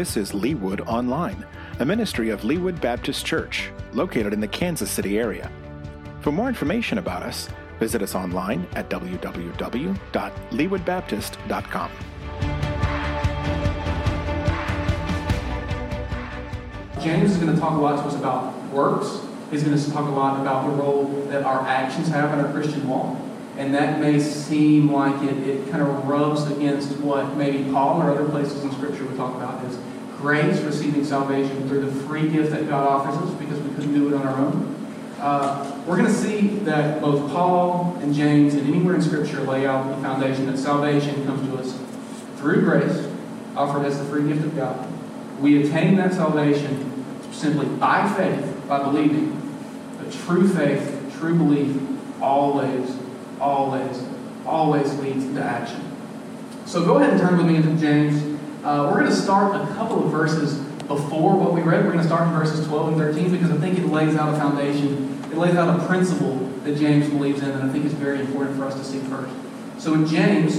This is Leawood Online, a ministry of Leawood Baptist Church, located in the Kansas City area. For more information about us, visit us online at www.leawoodbaptist.com. James is going to talk a lot to us about works. He's going to talk a lot about the role that our actions have in our Christian walk. And that may seem like it, it kind of rubs against what maybe Paul or other places in Scripture would talk about is grace, receiving salvation through the free gift that God offers us because we couldn't do it on our own. Uh, we're going to see that both Paul and James and anywhere in Scripture lay out the foundation that salvation comes to us through grace, offered as the free gift of God. We attain that salvation simply by faith, by believing. But true faith, true belief, always, always, always leads to action. So go ahead and turn with me into James. Uh, we're going to start a couple of verses before what we read. We're going to start in verses 12 and 13 because I think it lays out a foundation. It lays out a principle that James believes in that I think is very important for us to see first. So in James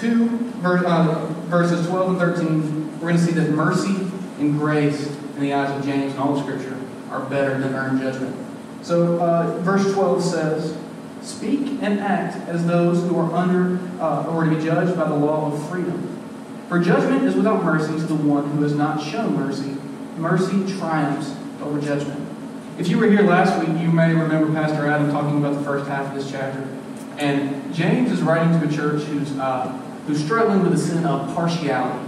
2, verse, uh, verses 12 and 13, we're going to see that mercy and grace in the eyes of James and all Scripture are better than earned judgment. So, uh, verse 12 says, Speak and act as those who are under uh, or to be judged by the law of freedom. For judgment is without mercy to the one who has not shown mercy. Mercy triumphs over judgment. If you were here last week, you may remember Pastor Adam talking about the first half of this chapter. And James is writing to a church who's, uh, who's struggling with the sin of partiality.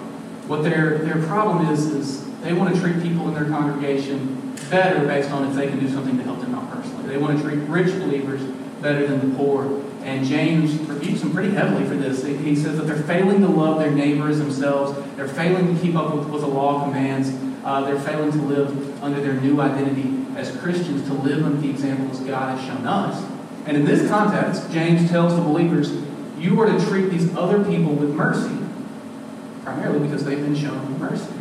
What their, their problem is, is they want to treat people in their congregation better based on if they can do something to help them out personally. They want to treat rich believers better than the poor. And James rebukes them pretty heavily for this. He says that they're failing to love their neighbors themselves. They're failing to keep up with the law commands. Uh, they're failing to live under their new identity as Christians, to live under the examples God has shown us. And in this context, James tells the believers, you are to treat these other people with mercy, primarily because they've been shown mercy.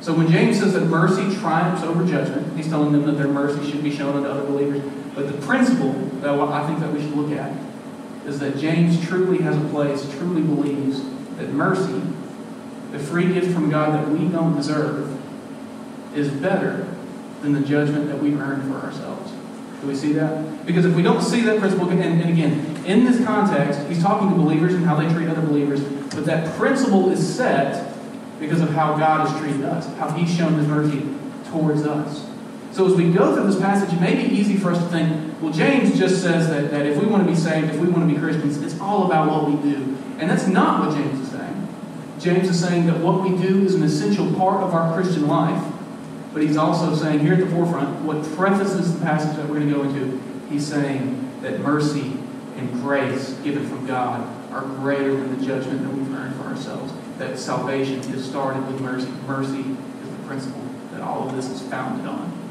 So when James says that mercy triumphs over judgment, he's telling them that their mercy should be shown unto other believers. But the principle that I think that we should look at is that James truly has a place, truly believes that mercy, the free gift from God that we don't deserve, is better than the judgment that we've earned for ourselves. Do we see that? Because if we don't see that principle, and, and again, in this context, he's talking to believers and how they treat other believers, but that principle is set because of how God has treated us, how He's shown His mercy towards us. So as we go through this passage, it may be easy for us to think, well, James just says that, that if we want to be saved, if we want to be Christians, it's all about what we do. And that's not what James is saying. James is saying that what we do is an essential part of our Christian life. But he's also saying here at the forefront, what prefaces the passage that we're going to go into, he's saying that mercy and grace given from God are greater than the judgment that we've earned for ourselves that salvation is started with mercy. Mercy is the principle that all of this is founded on.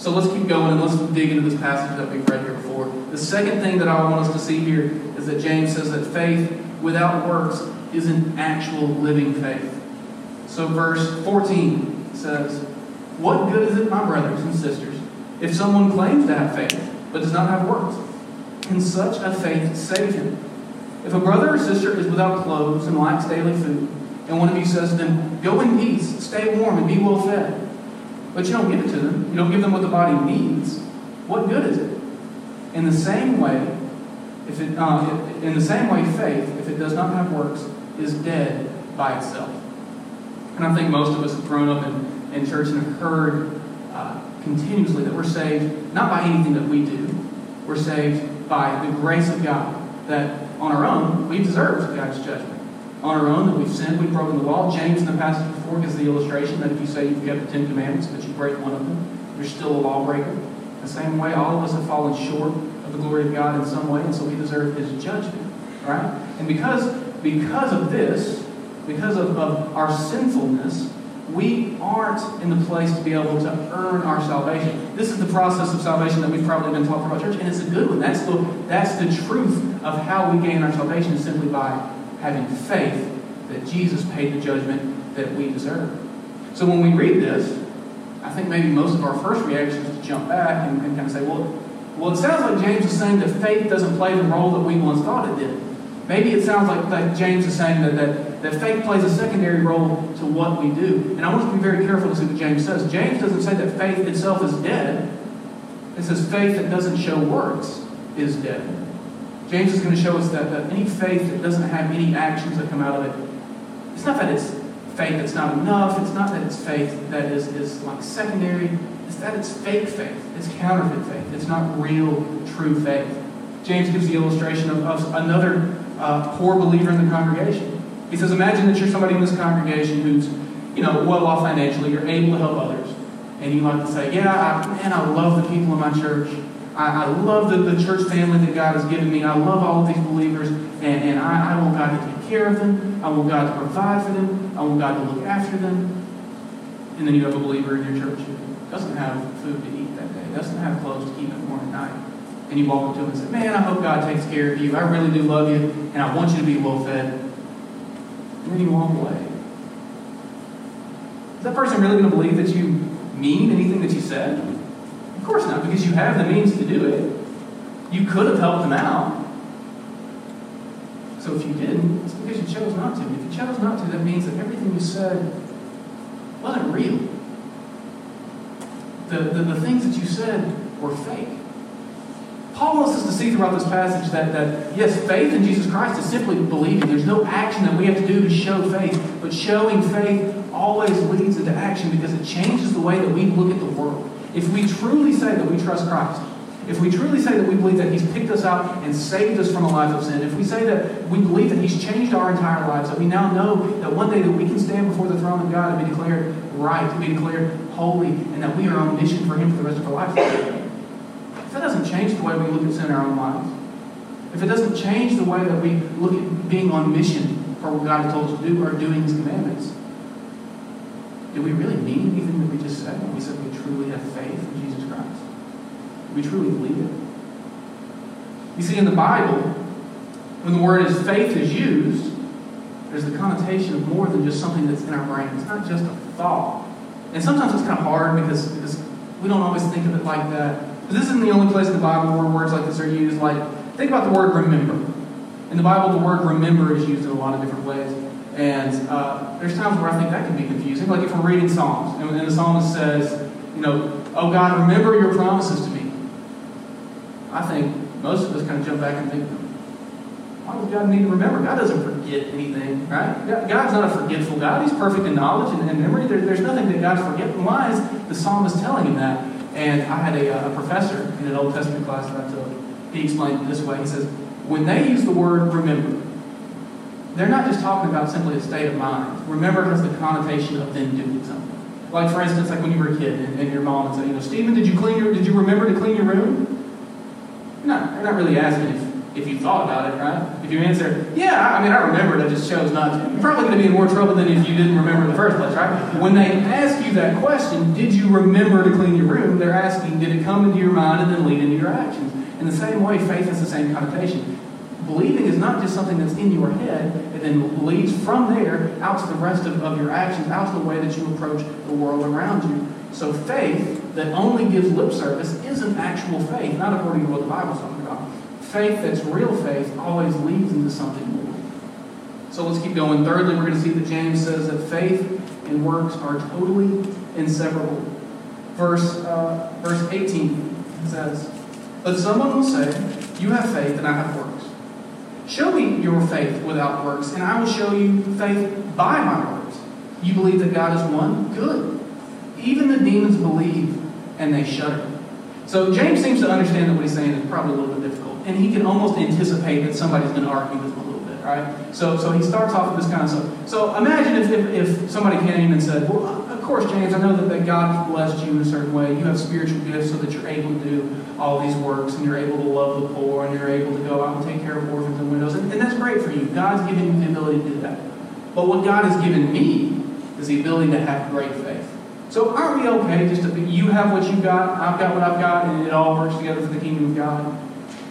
So let's keep going and let's dig into this passage that we've read here before. The second thing that I want us to see here is that James says that faith without works is an actual living faith. So verse 14 says, What good is it, my brothers and sisters, if someone claims to have faith but does not have works? Can such a faith save him? If a brother or sister is without clothes and lacks daily food, and one of you says to them, Go in peace, stay warm, and be well fed, but you don't give it to them, you don't give them what the body needs, what good is it? In the same way, if it, uh, in the same way, faith, if it does not have works, is dead by itself. And I think most of us have grown up in, in church and have heard uh, continuously that we're saved not by anything that we do, we're saved by the grace of God. That on our own, we deserve God's judgment. On our own, that we've sinned, we've broken the law. James in the passage before gives the illustration that if you say you've kept the Ten Commandments, but you break one of them, you're still a lawbreaker. The same way, all of us have fallen short of the glory of God in some way, and so we deserve His judgment. Right? And because, because of this, because of, of our sinfulness, we aren't in the place to be able to earn our salvation. This is the process of salvation that we've probably been taught throughout church, and it's a good one. That's the, that's the truth of how we gain our salvation is simply by having faith that Jesus paid the judgment that we deserve. So when we read this, I think maybe most of our first reaction is to jump back and, and kind of say, well, well, it sounds like James is saying that faith doesn't play the role that we once thought it did. Maybe it sounds like, like James is saying that, that, that faith plays a secondary role to what we do. And I want us to be very careful to see what James says. James doesn't say that faith itself is dead. It says faith that doesn't show works is dead. James is going to show us that, that any faith that doesn't have any actions that come out of it, it's not that it's faith that's not enough. It's not that it's faith that is, is like secondary. It's that it's fake faith. It's counterfeit faith. It's not real, true faith. James gives the illustration of, of another uh, poor believer in the congregation. He says, imagine that you're somebody in this congregation who's, you know, well off financially. You're able to help others. And you like to say, yeah, I, man, I love the people in my church. I, I love the, the church family that God has given me. I love all of these believers. And, and I, I want God to care of them. I want God to provide for them. I want God to look after them. And then you have a believer in your church who doesn't have food to eat that day, doesn't have clothes to keep them warm at night. And you walk up to him and say, Man, I hope God takes care of you. I really do love you, and I want you to be well fed. And then you walk away. Is that person really going to believe that you mean anything that you said? Of course not, because you have the means to do it. You could have helped them out. So if you didn't, because you chose not to. If you chose not to, that means that everything you said wasn't real. The, the, the things that you said were fake. Paul wants us to see throughout this passage that, that, yes, faith in Jesus Christ is simply believing. There's no action that we have to do to show faith, but showing faith always leads into action because it changes the way that we look at the world. If we truly say that we trust Christ, if we truly say that we believe that He's picked us out and saved us from a life of sin, if we say that we believe that He's changed our entire lives, that we now know that one day that we can stand before the throne of God and be declared right, be declared holy, and that we are on mission for Him for the rest of our lives, if that doesn't change the way we look at sin in our own lives, if it doesn't change the way that we look at being on mission for what God has told us to do or doing His commandments, do we really mean anything that we just said when we said we truly have faith in Jesus? We truly believe it? You see, in the Bible, when the word is faith is used, there's the connotation of more than just something that's in our brain. It's not just a thought. And sometimes it's kind of hard because, because we don't always think of it like that. But this isn't the only place in the Bible where words like this are used. Like, think about the word remember. In the Bible, the word remember is used in a lot of different ways. And uh, there's times where I think that can be confusing. Like if we're reading Psalms, and, and the psalmist says, you know, oh God, remember your promises to me. I think most of us kind of jump back and think, why does God need to remember? God doesn't forget anything, right? God's not a forgetful God. He's perfect in knowledge and, memory. There, there's nothing that God forgets. Why is the psalmist telling him that? And I had a, uh, a professor in an Old Testament class that I took. He explained it this way. He says, when they use the word remember, they're not just talking about simply a state of mind. Remember has the connotation of them doing something. Like for instance, like when you were a kid and, and your mom would say, you know, Stephen, did you clean your did you remember to clean your room? You're not, not really asking if, if you thought about it, right? If you answer, yeah, I mean, I remembered, I just chose not to. You're probably going to be in more trouble than if you didn't remember in the first place, right? When they ask you that question, did you remember to clean your room? They're asking, did it come into your mind and then lead into your actions? In the same way, faith has the same connotation. Believing is not just something that's in your head, it then leads from there out to the rest of, of your actions, out to the way that you approach the world around you. So faith that only gives lip service isn't actual faith, not according to what the Bible's talking about. Faith that's real faith always leads into something more. So let's keep going. Thirdly, we're going to see that James says that faith and works are totally inseparable. Verse, uh, verse 18 says, But someone will say, You have faith and I have works. Show me your faith without works, and I will show you faith by my works. You believe that God is one? Good. Even the demons believe and they shudder. So James seems to understand that what he's saying is probably a little bit difficult. And he can almost anticipate that somebody's going to argue with him a little bit, right? So, so he starts off with this kind of stuff. So imagine if, if, if somebody came and said, well, of course, James, I know that, that God blessed you in a certain way. You have spiritual gifts so that you're able to do all these works and you're able to love the poor and you're able to go out and take care of orphans and widows. And, and that's great for you. God's given you the ability to do that. But what God has given me is the ability to have great faith. So aren't we okay just to you have what you've got, I've got what I've got, and it all works together for the kingdom of God?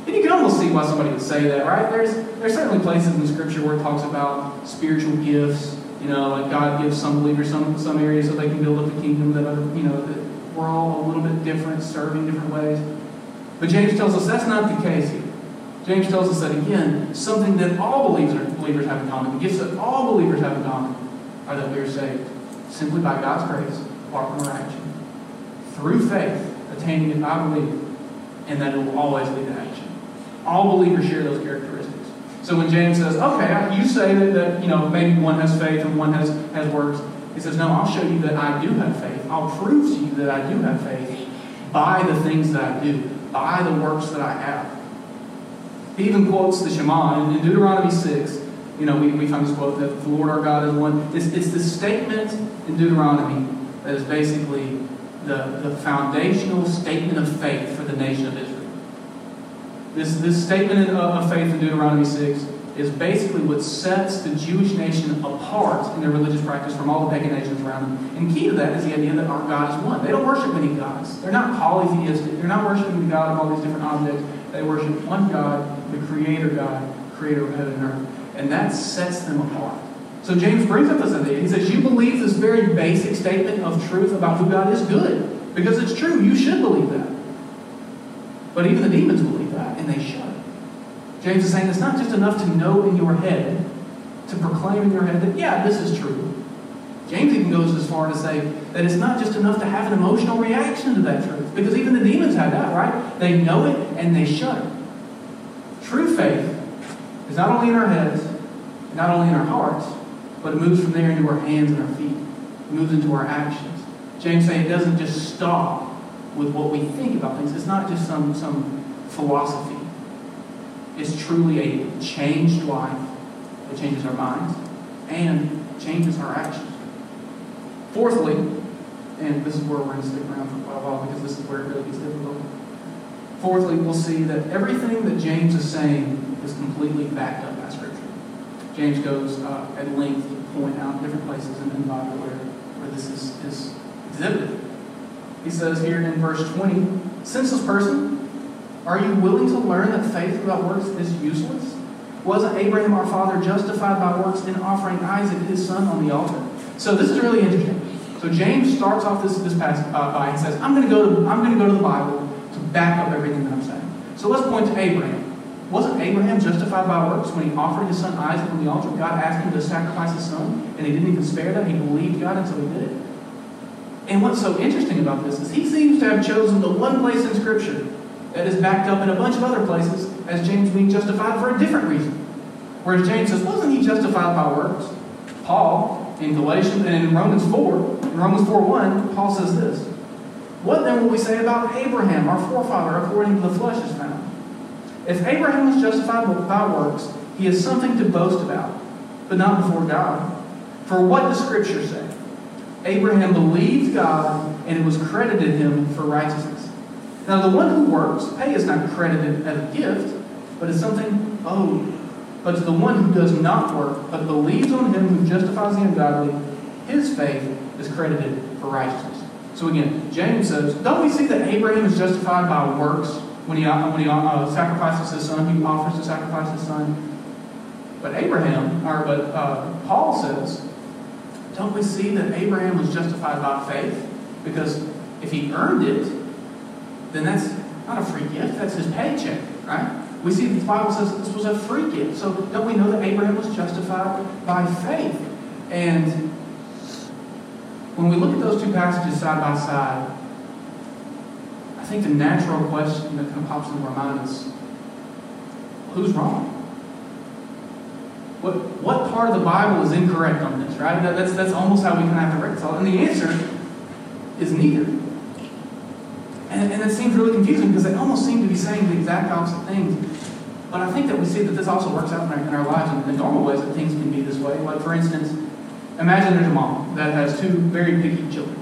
And you can almost see why somebody would say that, right? There's there's certainly places in the scripture where it talks about spiritual gifts. You know, like God gives some believers some some areas so they can build up the kingdom that other, you know, that we're all a little bit different, serving different ways. But James tells us that's not the case here. James tells us that again, something that all believers, believers have in common, the gifts that all believers have in common, are that we are saved simply by God's grace, apart from action. Through faith, attaining it by belief, and that it will always lead to action. All believers share those characteristics. So when James says, okay, you say that, that you know maybe one has faith and one has, has works, he says, no, I'll show you that I do have faith. I'll prove to you that I do have faith by the things that I do, by the works that I have. He even quotes the Shema in Deuteronomy 6. You know, we, we find this quote that the Lord our God is one. It's, it's the statement in Deuteronomy that is basically the, the foundational statement of faith for the nation of Israel. This, this statement of faith in Deuteronomy 6 is basically what sets the Jewish nation apart in their religious practice from all the pagan nations around them. And key to that is the idea that our God is one. They don't worship many gods. They're not polytheistic. They're not worshiping the God of all these different objects. They worship one God, the Creator God, Creator of heaven and earth. And that sets them apart. So James brings up this idea. He says, You believe this very basic statement of truth about who God is good. Because it's true. You should believe that. But even the demons believe that, and they shudder. James is saying it's not just enough to know in your head, to proclaim in your head that, yeah, this is true. James even goes as far to say that it's not just enough to have an emotional reaction to that truth, because even the demons have that, right? They know it and they shudder. True faith is not only in our heads, not only in our hearts, but it moves from there into our hands and our feet. It moves into our actions. James saying it doesn't just stop with what we think about things. It's not just some, some philosophy. It's truly a changed life that changes our minds and changes our actions. Fourthly, and this is where we're going to stick around for quite a while because this is where it really gets difficult. Fourthly, we'll see that everything that James is saying is completely backed up. James goes uh, at length to point out different places in the Bible where, where this is, is exhibited. He says here in verse 20, senseless person, are you willing to learn that faith without works is useless? Wasn't Abraham our father justified by works in offering Isaac his son on the altar? So this is really interesting. So James starts off this this passage uh, by and says, "I'm going to go to I'm going to go to the Bible to back up everything that I'm saying." So let's point to Abraham. Wasn't Abraham justified by works when he offered his son Isaac on the altar? God asked him to sacrifice his son, and he didn't even spare that. He believed God, so he did it. And what's so interesting about this is he seems to have chosen the one place in Scripture that is backed up in a bunch of other places as James being justified for a different reason. Whereas James says, wasn't he justified by works? Paul, in Galatians and in Romans 4, in Romans 4 1, Paul says this. What then will we say about Abraham, our forefather, according to the flesh is found? If Abraham was justified by works, he has something to boast about, but not before God. For what does Scripture say? Abraham believed God, and it was credited him for righteousness. Now, the one who works, pay is not credited as a gift, but as something owed. But to the one who does not work, but believes on him who justifies the ungodly, his faith is credited for righteousness. So again, James says, don't we see that Abraham is justified by works when he, when he uh, sacrifices his son, he offers to sacrifice his son? But Abraham, or but uh, Paul says, don't we see that Abraham was justified by faith? Because if he earned it, then that's not a free gift, that's his paycheck, right? We see the Bible says this was a free gift. So don't we know that Abraham was justified by faith? And when we look at those two passages side by side, think the natural question that kind of pops into our mind is who's wrong? What, what part of the Bible is incorrect on this, right? That, that's, that's almost how we kind of have to reconcile And the answer is neither. And, and it seems really confusing because they almost seem to be saying the exact opposite things. But I think that we see that this also works out in our, in our lives in, in normal ways that things can be this way. Like, for instance, imagine there's a mom that has two very picky children.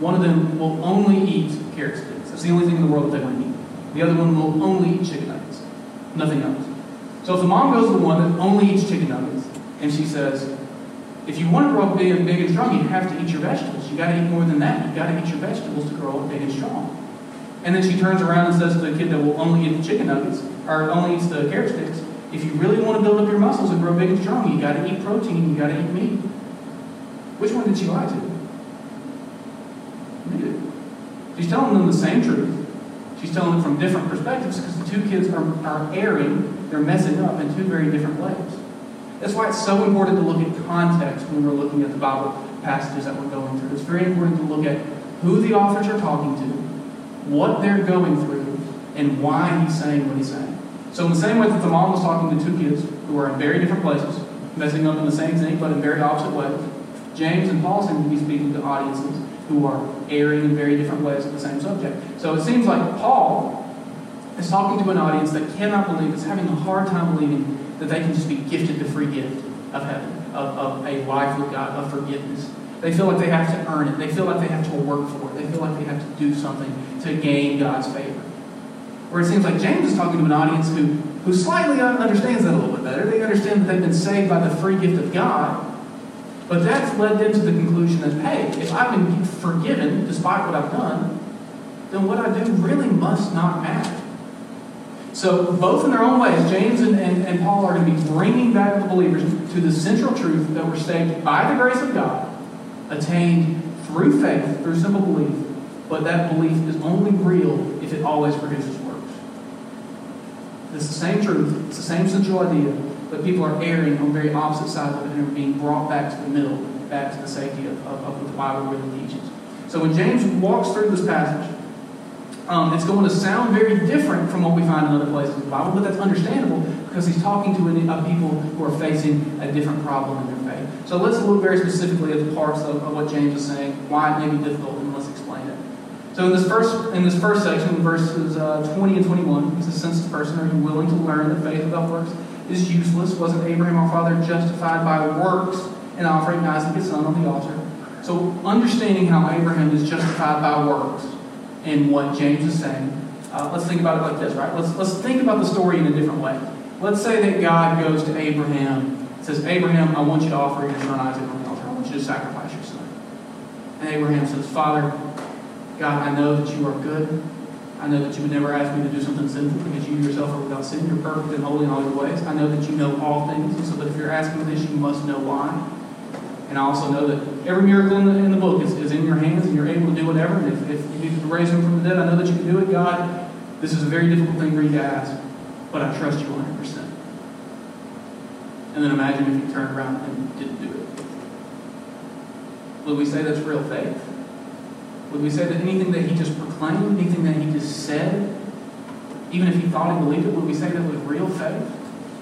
One of them will only eat carrot That's the only thing in the world that they want to eat. The other one will only eat chicken nuggets. Nothing else. So if the mom goes to the one that only eats chicken nuggets, and she says, if you want to grow up big and big and strong, you have to eat your vegetables. You got to eat more than that. You got to eat your vegetables to grow up big and strong. And then she turns around and says to the kid that will only eat the chicken nuggets, or only eats the carrot sticks, if you really want to build up your muscles and grow big and strong, you got to eat protein, you got to eat meat. Which one did she lie to? Neither. She's telling them the same truth, She's telling it from different perspectives because the two kids are, are erring, they're messing up in two very different ways. That's why it's so important to look at context when we're looking at the Bible passages that we're going through. It's very important to look at who the authors are talking to, what they're going through, and why he's saying what he's saying. So, in the same way that the mom was talking to two kids who are in very different places, messing up in the same thing but in very opposite ways, James and Paul seem to be speaking to audiences who are erring in very different ways of the same subject. So, it seems like Paul is talking to an audience that cannot believe, is having a hard time believing that they can just be gifted the free gift of heaven, of, of a life with God, of forgiveness. They feel like they have to earn it. They feel like they have to work for it. They feel like they have to do something to gain God's favor. Where it seems like James is talking to an audience who, who slightly understands that a little bit better. They understand that they've been saved by the free gift of God. But that's led them to the conclusion that, hey, if I've been forgiven despite what I've done, then what I do really must not matter. So, both in their own ways, James and, and, and Paul are going to be bringing back the believers to the central truth that we're saved by the grace of God, attained through faith, through simple belief, but that belief is only real if it always produces works. It's the same truth, it's the same central idea, but people are erring on very opposite sides of it and are being brought back to the middle, back to the safety of, of, of what the Bible really teaches. So when James walks through this passage, um, it's going to sound very different from what we find in other places in the Bible, but that's understandable because he's talking to a, people who are facing a different problem in their faith. So let's look very specifically at the parts of, of what James is saying, why it may be difficult, and let's explain it. So in this first in this first section, verses uh, 20 and 21, he's a sensitive person, are you willing to learn that faith without works is useless? Wasn't Abraham our father justified by works in offering Isaac his son on the altar? So understanding how Abraham is justified by works in what James is saying. Uh, let's think about it like this, right? Let's, let's think about the story in a different way. Let's say that God goes to Abraham, says, Abraham, I want you to offer your son Isaac on the altar. I want you to sacrifice your son. And Abraham says, Father, God, I know that you are good. I know that you would never ask me to do something sinful because you yourself are without sin. You're perfect and holy in all your ways. I know that you know all things, and so that if you're asking this, you must know why. And I also know that every miracle in the, in the book is, is in your hands and you're able to do whatever. And if, if you need to raise him from the dead, I know that you can do it. God, this is a very difficult thing for you to ask, but I trust you 100%. And then imagine if you turned around and didn't do it. Would we say that's real faith? Would we say that anything that he just proclaimed, anything that he just said, even if he thought he believed it, would we say that was real faith?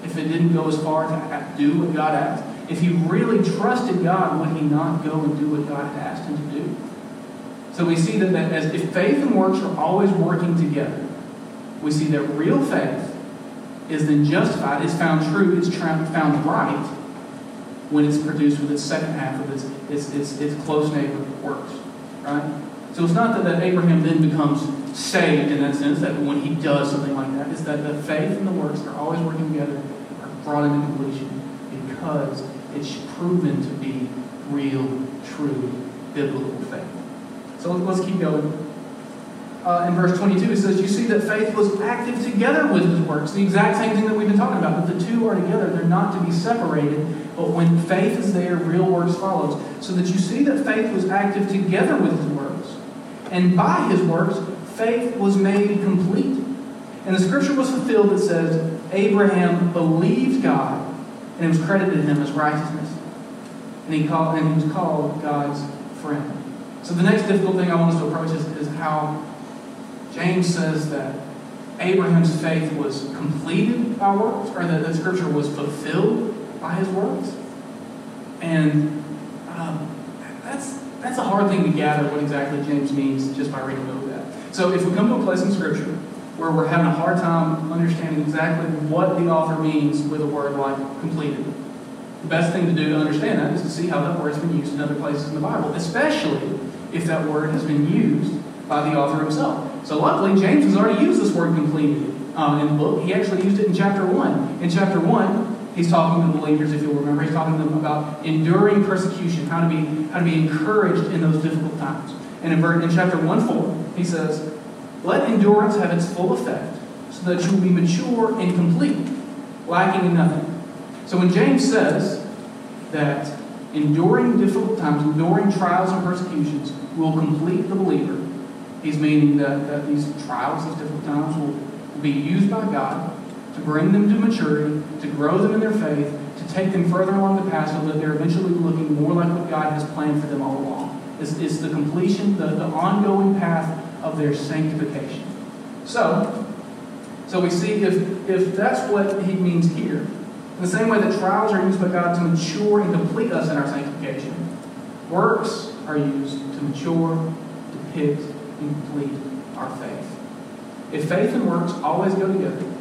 If it didn't go as far to do what God asked? If he really trusted God, would he not go and do what God had asked him to do? So we see that, that as if faith and works are always working together, we see that real faith is then justified, is found true, is found right when it's produced with its second half of its, its, its, its close neighbor works. Right? So it's not that, that Abraham then becomes saved in that sense, that when he does something like that, it's that the faith and the works are always working together, are brought into completion because it's proven to be real, true, biblical faith. So let's keep going. Uh, in verse 22, it says, You see that faith was active together with his works. The exact same thing that we've been talking about, that the two are together. They're not to be separated. But when faith is there, real works follows. So that you see that faith was active together with his. And by his works, faith was made complete. And the scripture was fulfilled that says, Abraham believed God and it was credited to him as righteousness. And he, called, and he was called God's friend. So the next difficult thing I want us to approach is, is how James says that Abraham's faith was completed by works, or that the scripture was fulfilled by his works. And um, that's, that's a hard thing to gather what exactly James means just by reading over that. So if we come to a place in scripture where we're having a hard time understanding exactly what the author means with a word like completed. The best thing to do to understand that is to see how that word's been used in other places in the Bible, especially if that word has been used by the author himself. So luckily, James has already used this word completed uh, in the book. He actually used it in chapter 1. In chapter 1, he's talking to the believers, if you'll remember, he's talking to them about enduring persecution, how to be, how to be encouraged in those difficult times. And in, in chapter 1 4, he says, let endurance have its full effect, so that you will be mature and complete, lacking in nothing. So when James says that enduring difficult times, enduring trials and persecutions will complete the believer, He's meaning that, that these trials, these difficult times, will, will be used by God to bring them to maturity, to grow them in their faith, to take them further along the path so that they're eventually looking more like what God has planned for them all along. It's, it's the completion, the, the ongoing path of their sanctification. So, so we see if, if that's what he means here, in the same way that trials are used by God to mature and complete us in our sanctification, works are used to mature, depict, and complete our faith. If faith and works always go together,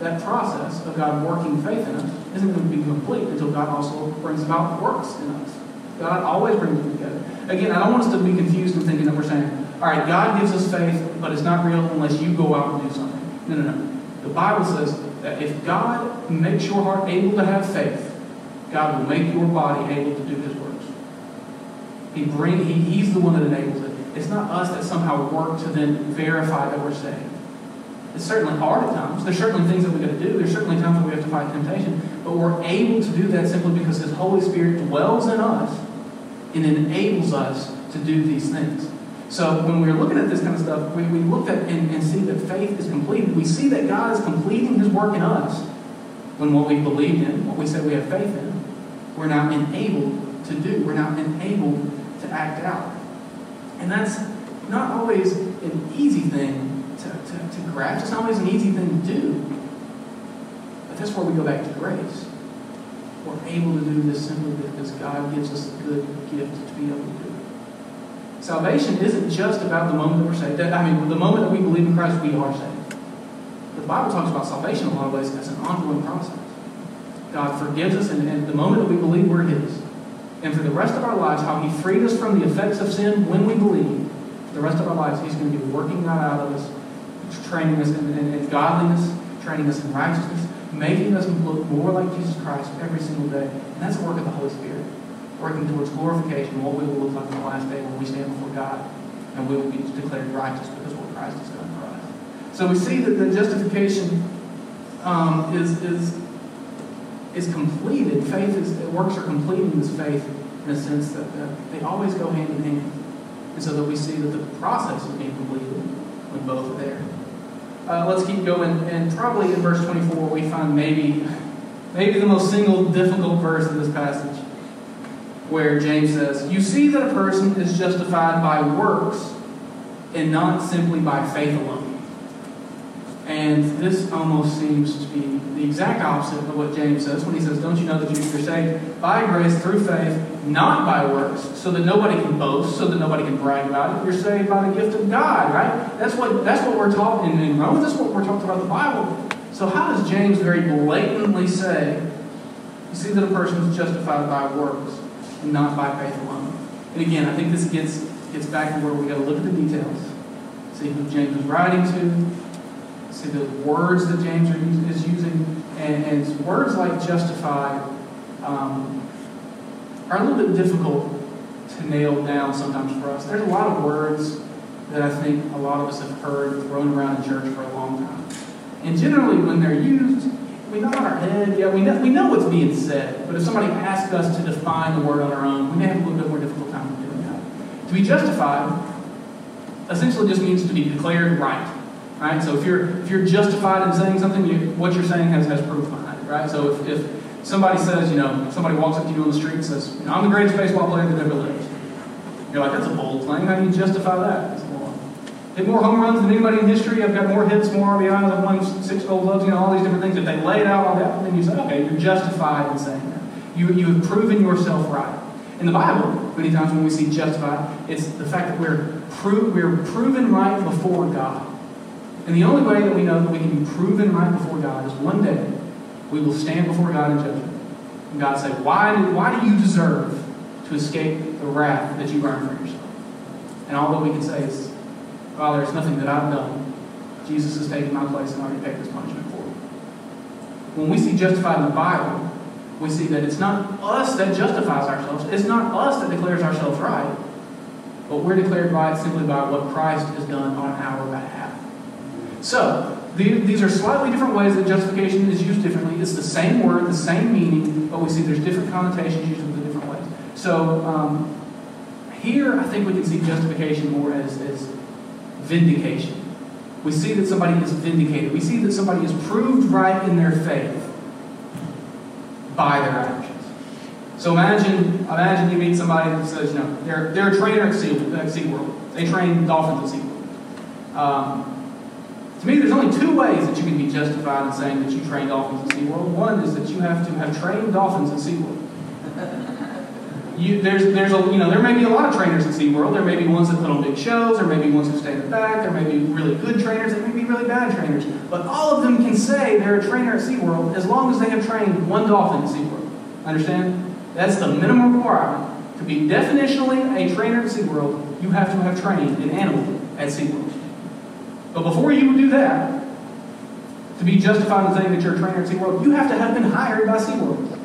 that process of God working faith in us isn't going to be complete until God also brings about works in us. God always brings them together. Again, I don't want us to be confused in thinking that we're saying, all right, God gives us faith, but it's not real unless you go out and do something. No, no, no. The Bible says that if God makes your heart able to have faith, God will make your body able to do his works. He bring, he, he's the one that enables it. It's not us that somehow work to then verify that we're saved. It's certainly hard at times. There's certainly things that we've got to do. There's certainly times when we have to fight temptation. But we're able to do that simply because His Holy Spirit dwells in us and enables us to do these things. So when we're looking at this kind of stuff, we, we look at and, and see that faith is completed. We see that God is completing His work in us when what we believed in, what we said we have faith in, we're now enabled to do. We're now enabled to act out. And that's not always an easy thing to, to, grasp. Not always an easy thing to do. But that's where we go back to grace. We're able to do this simply because God gives us a good gift to be able to do it. Salvation isn't just about the moment that we're saved. I mean, the moment that we believe in Christ, we are saved. The Bible talks about salvation in a lot of ways as an ongoing process. God forgives us, and, and the moment that we believe we're His, and for the rest of our lives, how He freed us from the effects of sin when we believe, the rest of our lives, He's going to be working that out of us training us in, in, in, godliness, training us in righteousness, making us look more like Jesus Christ every single day. And that's the work of the Holy Spirit, working towards glorification, what we will look like on the last day when we stand before God and we will be declared righteous because what Christ has done for us. So we see that the justification um, is, is, is completed. Faith is, works are completing this faith in a sense that, that they always go hand in hand. And so that we see that the process is being completed when both are there. Uh, let's keep going, and probably in verse 24 we find maybe, maybe the most single difficult verse in this passage, where James says, "You see that a person is justified by works, and not simply by faith alone." And this almost seems to be the exact opposite of what James says when he says, Don't you know that you're saved by grace through faith, not by works, so that nobody can boast, so that nobody can brag about it. You're saved by the gift of God, right? That's what that's what we're taught in, in Romans, that's what we're taught about the Bible. So how does James very blatantly say, you see that a person is justified by works and not by faith alone? And again, I think this gets gets back to where we gotta look at the details, see who James is writing to, see the words that James is using, and, and words like justified um, are a little bit difficult to nail down sometimes for us. There's a lot of words that I think a lot of us have heard thrown around in church for a long time. And generally, when they're used, we in our head, yeah, we know, we know what's being said. But if somebody asks us to define the word on our own, we may have a little bit more difficult time doing that. To be justified essentially just means to be declared right. Right? So if you're if you're justified in saying something, you, what you're saying has, has proof behind it, right? So if, if somebody says, you know, somebody walks up to you on the street and says, I'm the greatest baseball player that ever lived. You're like, that's a bold claim. How do you justify that? Hit more home runs than anybody in history. I've got more hits, more RBIs. I've won six gold gloves. You know, all these different things. If they lay it out all that, then you say, okay, you're justified in saying that. You you have proven yourself right. In the Bible, many times when we see justified, it's the fact that we're pro- we're proven right before God. And the only way that we know that we can be proven right before God is one day we will stand before God in judgment. And God say, why do, why do you deserve to escape the wrath that you earn for yourself? And all that we can say is, Father, it's nothing that I've done. Jesus has taken my place and already paid this punishment for it. When we see justified in the Bible, we see that it's not us that justifies ourselves. It's not us that declares ourselves right. But we're declared right simply by what Christ has done on our behalf. So, these are slightly different ways that justification is used differently. It's the same word, the same meaning, but we see there's different connotations used in the different ways. So, um, here I think we can see justification more as, as vindication. We see that somebody is vindicated. We see that somebody is proved right in their faith by their actions. So imagine, imagine you meet somebody that says, you know, they're, they're a trainer at, sea, at SeaWorld. They train dolphins at SeaWorld. Um, to me, there's only two ways that you can be justified in saying that you trained dolphins at SeaWorld. One is that you have to have trained dolphins at SeaWorld. You, there's, there's a, you know, there may be a lot of trainers at SeaWorld. There may be ones that put on big shows. There may be ones who stay in the back. There may be really good trainers. There may be really bad trainers. But all of them can say they're a trainer at SeaWorld as long as they have trained one dolphin at SeaWorld. Understand? That's the minimum requirement. To be definitionally a trainer at SeaWorld, you have to have trained an animal at SeaWorld. But before you do that, to be justified in saying that you're a trainer at SeaWorld, you have to have been hired by SeaWorld.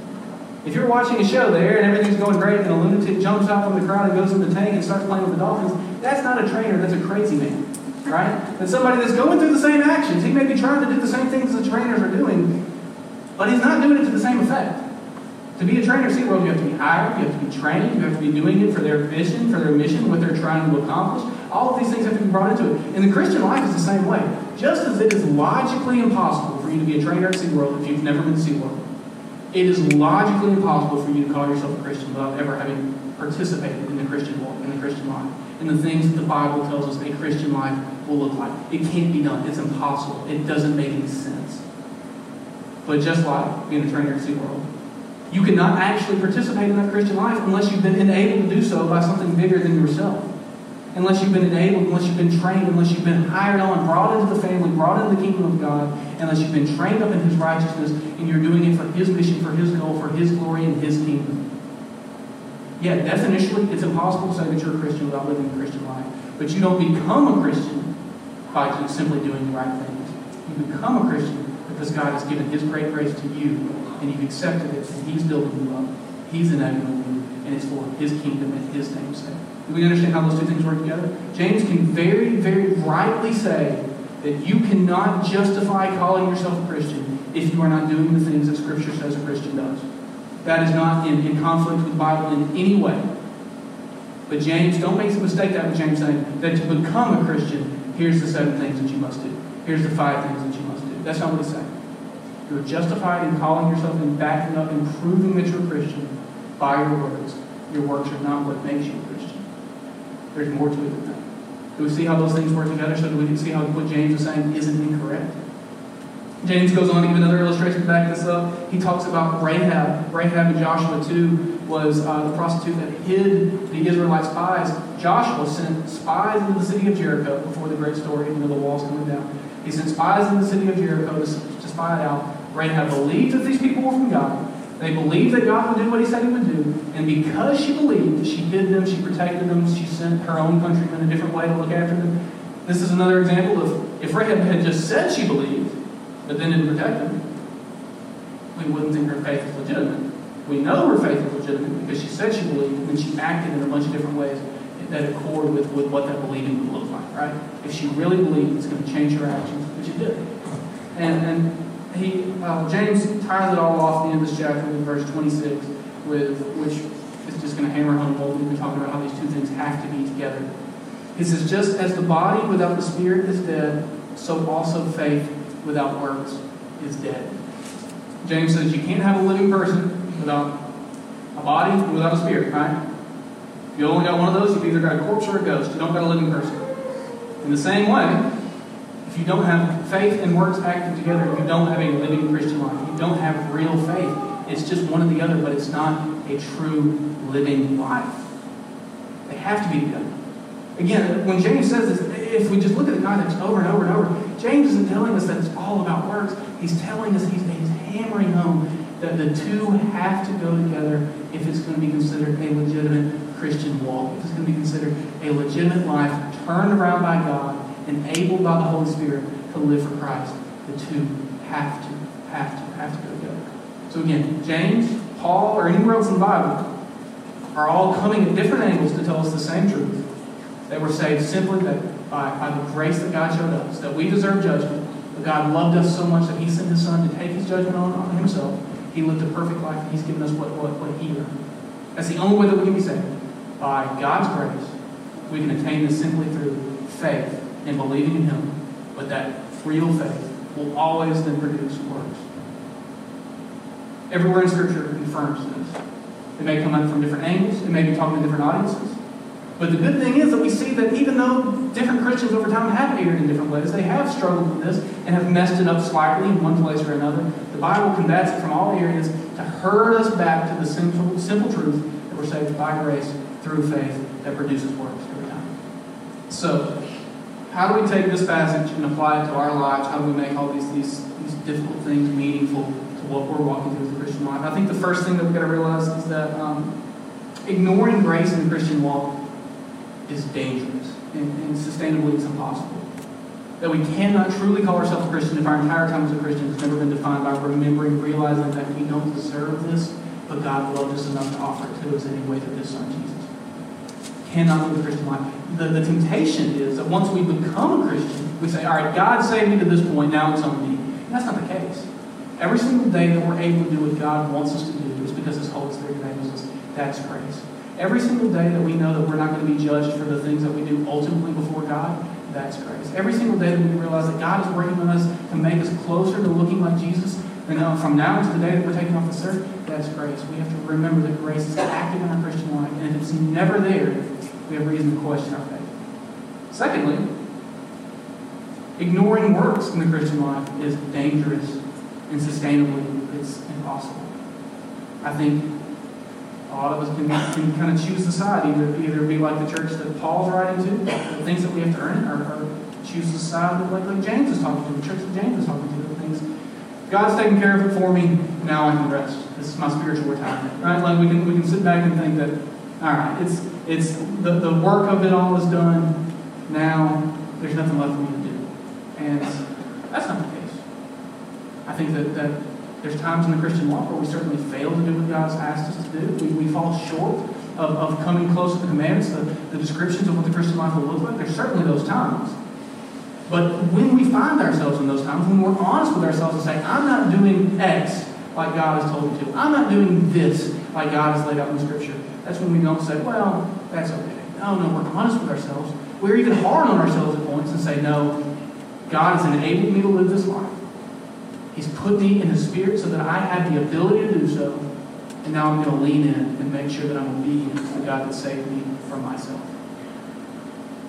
If you're watching a show there and everything's going great and a lunatic jumps out from the crowd and goes in the tank and starts playing with the dolphins, that's not a trainer, that's a crazy man. Right? That's somebody that's going through the same actions. He may be trying to do the same things the trainers are doing, but he's not doing it to the same effect. To be a trainer at SeaWorld, you have to be hired, you have to be trained, you have to be doing it for their vision, for their mission, what they're trying to accomplish. All of these things have to be brought into it. And the Christian life is the same way. Just as it is logically impossible for you to be a trainer at SeaWorld if you've never been to SeaWorld, it is logically impossible for you to call yourself a Christian without ever having participated in the Christian walk, in the Christian life, in the things that the Bible tells us a Christian life will look like. It can't be done. It's impossible. It doesn't make any sense. But just like being a trainer at SeaWorld, you cannot actually participate in that Christian life unless you've been enabled to do so by something bigger than yourself. Unless you've been enabled, unless you've been trained, unless you've been hired on, brought into the family, brought into the kingdom of God, unless you've been trained up in His righteousness, and you're doing it for His mission, for His goal, for His glory, and His kingdom. Yeah, definitionally, it's impossible to say that you're a Christian without living a Christian life. But you don't become a Christian by simply doing the right things. You become a Christian because God has given His great grace to you, and you've accepted it, and He's building you up. He's enabling you, and it's for His kingdom and His name's sake. Do we understand how those two things work together? James can very, very rightly say that you cannot justify calling yourself a Christian if you are not doing the things that Scripture says a Christian does. That is not in, in conflict with the Bible in any way. But James, don't make the mistake that with James saying that to become a Christian, here's the seven things that you must do. Here's the five things that you must do. That's not what he's saying. You're justified in calling yourself and backing up and proving that you're a Christian by your works. Your works are not what makes you a Christian. There's more to it than that. Do we see how those things work together so that we can see how what James is saying isn't incorrect? James goes on to give another illustration to back this up. He talks about Rahab. Rahab in Joshua 2 was uh, the prostitute that hid the Israelite spies. Joshua sent spies into the city of Jericho before the great story, you know, the walls coming down. He sent spies into the city of Jericho to, to spy it out. Rahab believed that these people were from God. They believed that God would do what he said he would do. And because she believed, she hid them, she protected them, she sent her own countrymen a different way to look after them. This is another example of if Rahab had just said she believed, but then didn't protect them, we wouldn't think her faith is legitimate. We know her faith is legitimate because she said she believed, and then she acted in a bunch of different ways that accord with, with what that believing would look like, right? If she really believed, it's going to change her actions, which it did. And, and he, uh, James ties it all off the end of this chapter with verse 26, with which is just going to hammer home what we've been talking about, how these two things have to be together. He says, just as the body without the spirit is dead, so also faith without works is dead. James says you can't have a living person without a body and without a spirit, right? If you only got one of those, you've either got a corpse or a ghost. You don't got a living person. In the same way, if you don't have faith and works acting together, you don't have a living Christian life. You don't have real faith. It's just one or the other, but it's not a true living life. They have to be together. Again, when James says this, if we just look at the context over and over and over, James isn't telling us that it's all about works. He's telling us, he's, he's hammering home that the two have to go together if it's going to be considered a legitimate Christian walk, if it's going to be considered a legitimate life turned around by God, enabled by the Holy Spirit to live for Christ. The two have to, have to, have to go together. So again, James, Paul, or anywhere else in the Bible are all coming at different angles to tell us the same truth. That we're saved simply that by, by the grace that God showed us, that we deserve judgment, but God loved us so much that He sent His Son to take His judgment on, on Himself. He lived a perfect life, and He's given us what, what, what He earned. That's the only way that we can be saved. By God's grace, we can attain this simply through faith and believing in Him, but that real faith will always then produce works. Everywhere in Scripture confirms this. It may come out from different angles, it may be talking to different audiences. But the good thing is that we see that even though different Christians over time have erred in different ways, they have struggled with this and have messed it up slightly in one place or another. The Bible combats it from all areas to herd us back to the simple, simple truth that we're saved by grace through faith that produces works every time. So, how do we take this passage and apply it to our lives? How do we make all these, these, these difficult things meaningful to what we're walking through as a Christian life? I think the first thing that we've got to realize is that um, ignoring grace in the Christian walk is dangerous and, and sustainably it's impossible. That we cannot truly call ourselves a Christian if our entire time as a Christian has never been defined by remembering, realizing that we don't deserve this, but God loved us enough to offer it to us anyway through His Son Jesus. Cannot live a Christian life. The, the temptation is that once we become a Christian, we say, all right, God saved me to this point, now it's on me. And that's not the case. Every single day that we're able to do what God wants us to do is because His Holy Spirit enables us. That's grace. Every single day that we know that we're not going to be judged for the things that we do ultimately before God, that's grace. Every single day that we realize that God is working on us to make us closer to looking like Jesus, and now, uh, from now to the day that we're taking off this earth, that's grace. We have to remember that grace is active in our Christian life, and if it's never there, we have reason to question our faith. Secondly, ignoring works in the Christian life is dangerous, and sustainably, it's impossible. I think a lot of us can, can kind of choose the side, either either be like the church that Paul's writing to, the things that we have to earn, or, or choose the side that like, like James is talking to, the church that James is talking to, the things God's taking care of it for me, now I can rest. This is my spiritual retirement. Right? Like we can we can sit back and think that, all right, it's it's the, the work of it all is done. Now there's nothing left for me to do. And that's not the case. I think that, that there's times in the Christian walk where we certainly fail to do what God's asked us to do. We, we fall short of, of coming close to the commandments, the, the descriptions of what the Christian life will look like. There's certainly those times. But when we find ourselves in those times, when we're honest with ourselves and say, I'm not doing X like God has told me to, I'm not doing this like God has laid out in the Scripture, that's when we don't say, well, that's okay. No, no, we're honest with ourselves. We're even hard on ourselves at points and say, no, God has enabled me to live this life. He's put me in the Spirit so that I have the ability to do so. And now I'm going to lean in and make sure that I'm obedient to the God that saved me from myself.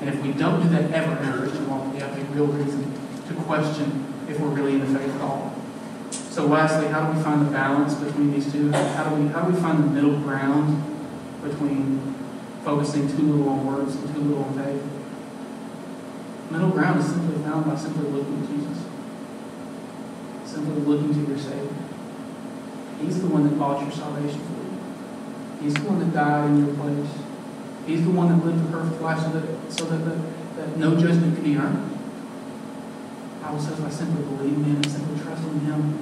And if we don't do that ever in our Christian walk, we have a real reason to question if we're really in the faith at all. So lastly, how do we find the balance between these two? How do we how do we find the middle ground between focusing too little on words and too little on faith? Middle ground is simply found by simply looking to Jesus simply looking to your Savior. He's the one that bought your salvation for you. He's the one that died in your place. He's the one that lived a perfect life so that, so that, the, that no judgment could be earned. The Bible says by simply believing in and simply trusting Him,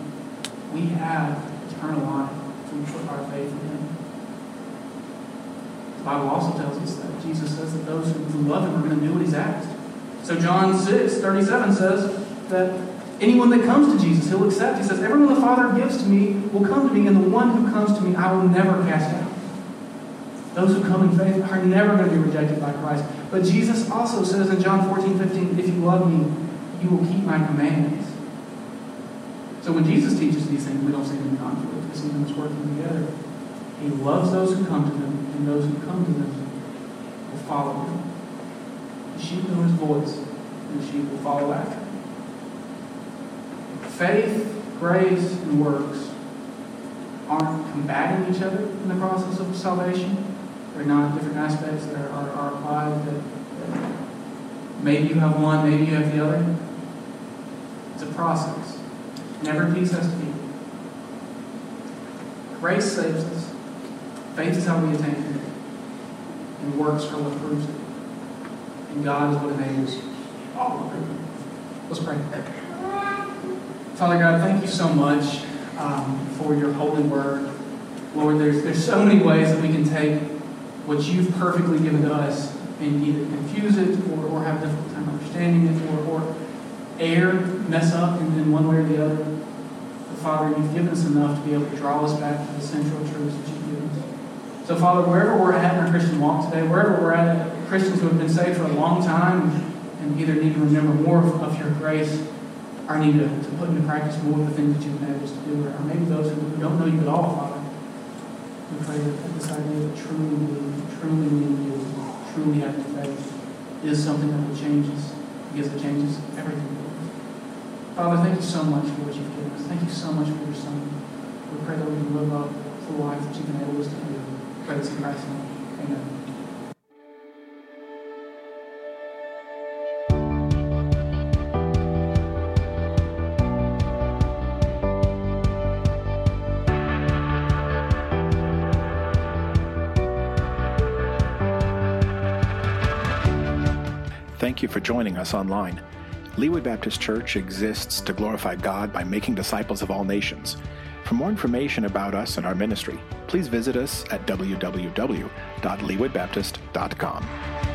we have eternal life put our faith in Him. The Bible also tells us that Jesus says that those who love Him are going to do what He's asked. So John 6, 37 says that Anyone that comes to Jesus, he'll accept. He says, Everyone the Father gives to me will come to me, and the one who comes to me I will never cast out. Those who come in faith are never going to be rejected by Christ. But Jesus also says in John 14, 15, If you love me, you will keep my commandments. So when Jesus teaches these things, we don't see in conflict. We see them as working together. He loves those who come to him, and those who come to them will follow him. The sheep know his voice, and the sheep will follow after him. faith, grace, and works aren't combating each other in the process of salvation. They're not different aspects that are, are applied that, that maybe you have one, maybe you have the other. It's a process. Never piece has to be. Grace saves us. Faith is how we attain. And works are what proves it. And God is what enables all of it. Let's pray. Father God, thank you so much um, for your holy word. Lord, there's, there's so many ways that we can take what you've perfectly given to us and either confuse it or, or have a difficult time understanding it or, or err, mess up in, in one way or the other. But Father, you've given us enough to be able to draw us back to the central truths that you've given us. So, Father, wherever we're at in our Christian walk today, wherever we're at, Christians who have been saved for a long time, and either need to remember more of, of your grace or need to, to put into practice more of the things that you've enabled us to do, or maybe those who don't know you at all, Father. We pray that this idea that truly believe, truly need you, truly have faith is something that will change us because it changes everything. Father, thank you so much for what you've given us. Thank you so much for your Son. We pray that we can live up the life that you've enabled us to do. Amen. Thank you for joining us online. Leawood Baptist Church exists to glorify God by making disciples of all nations. For more information about us and our ministry, please visit us at www.leawoodbaptist.com.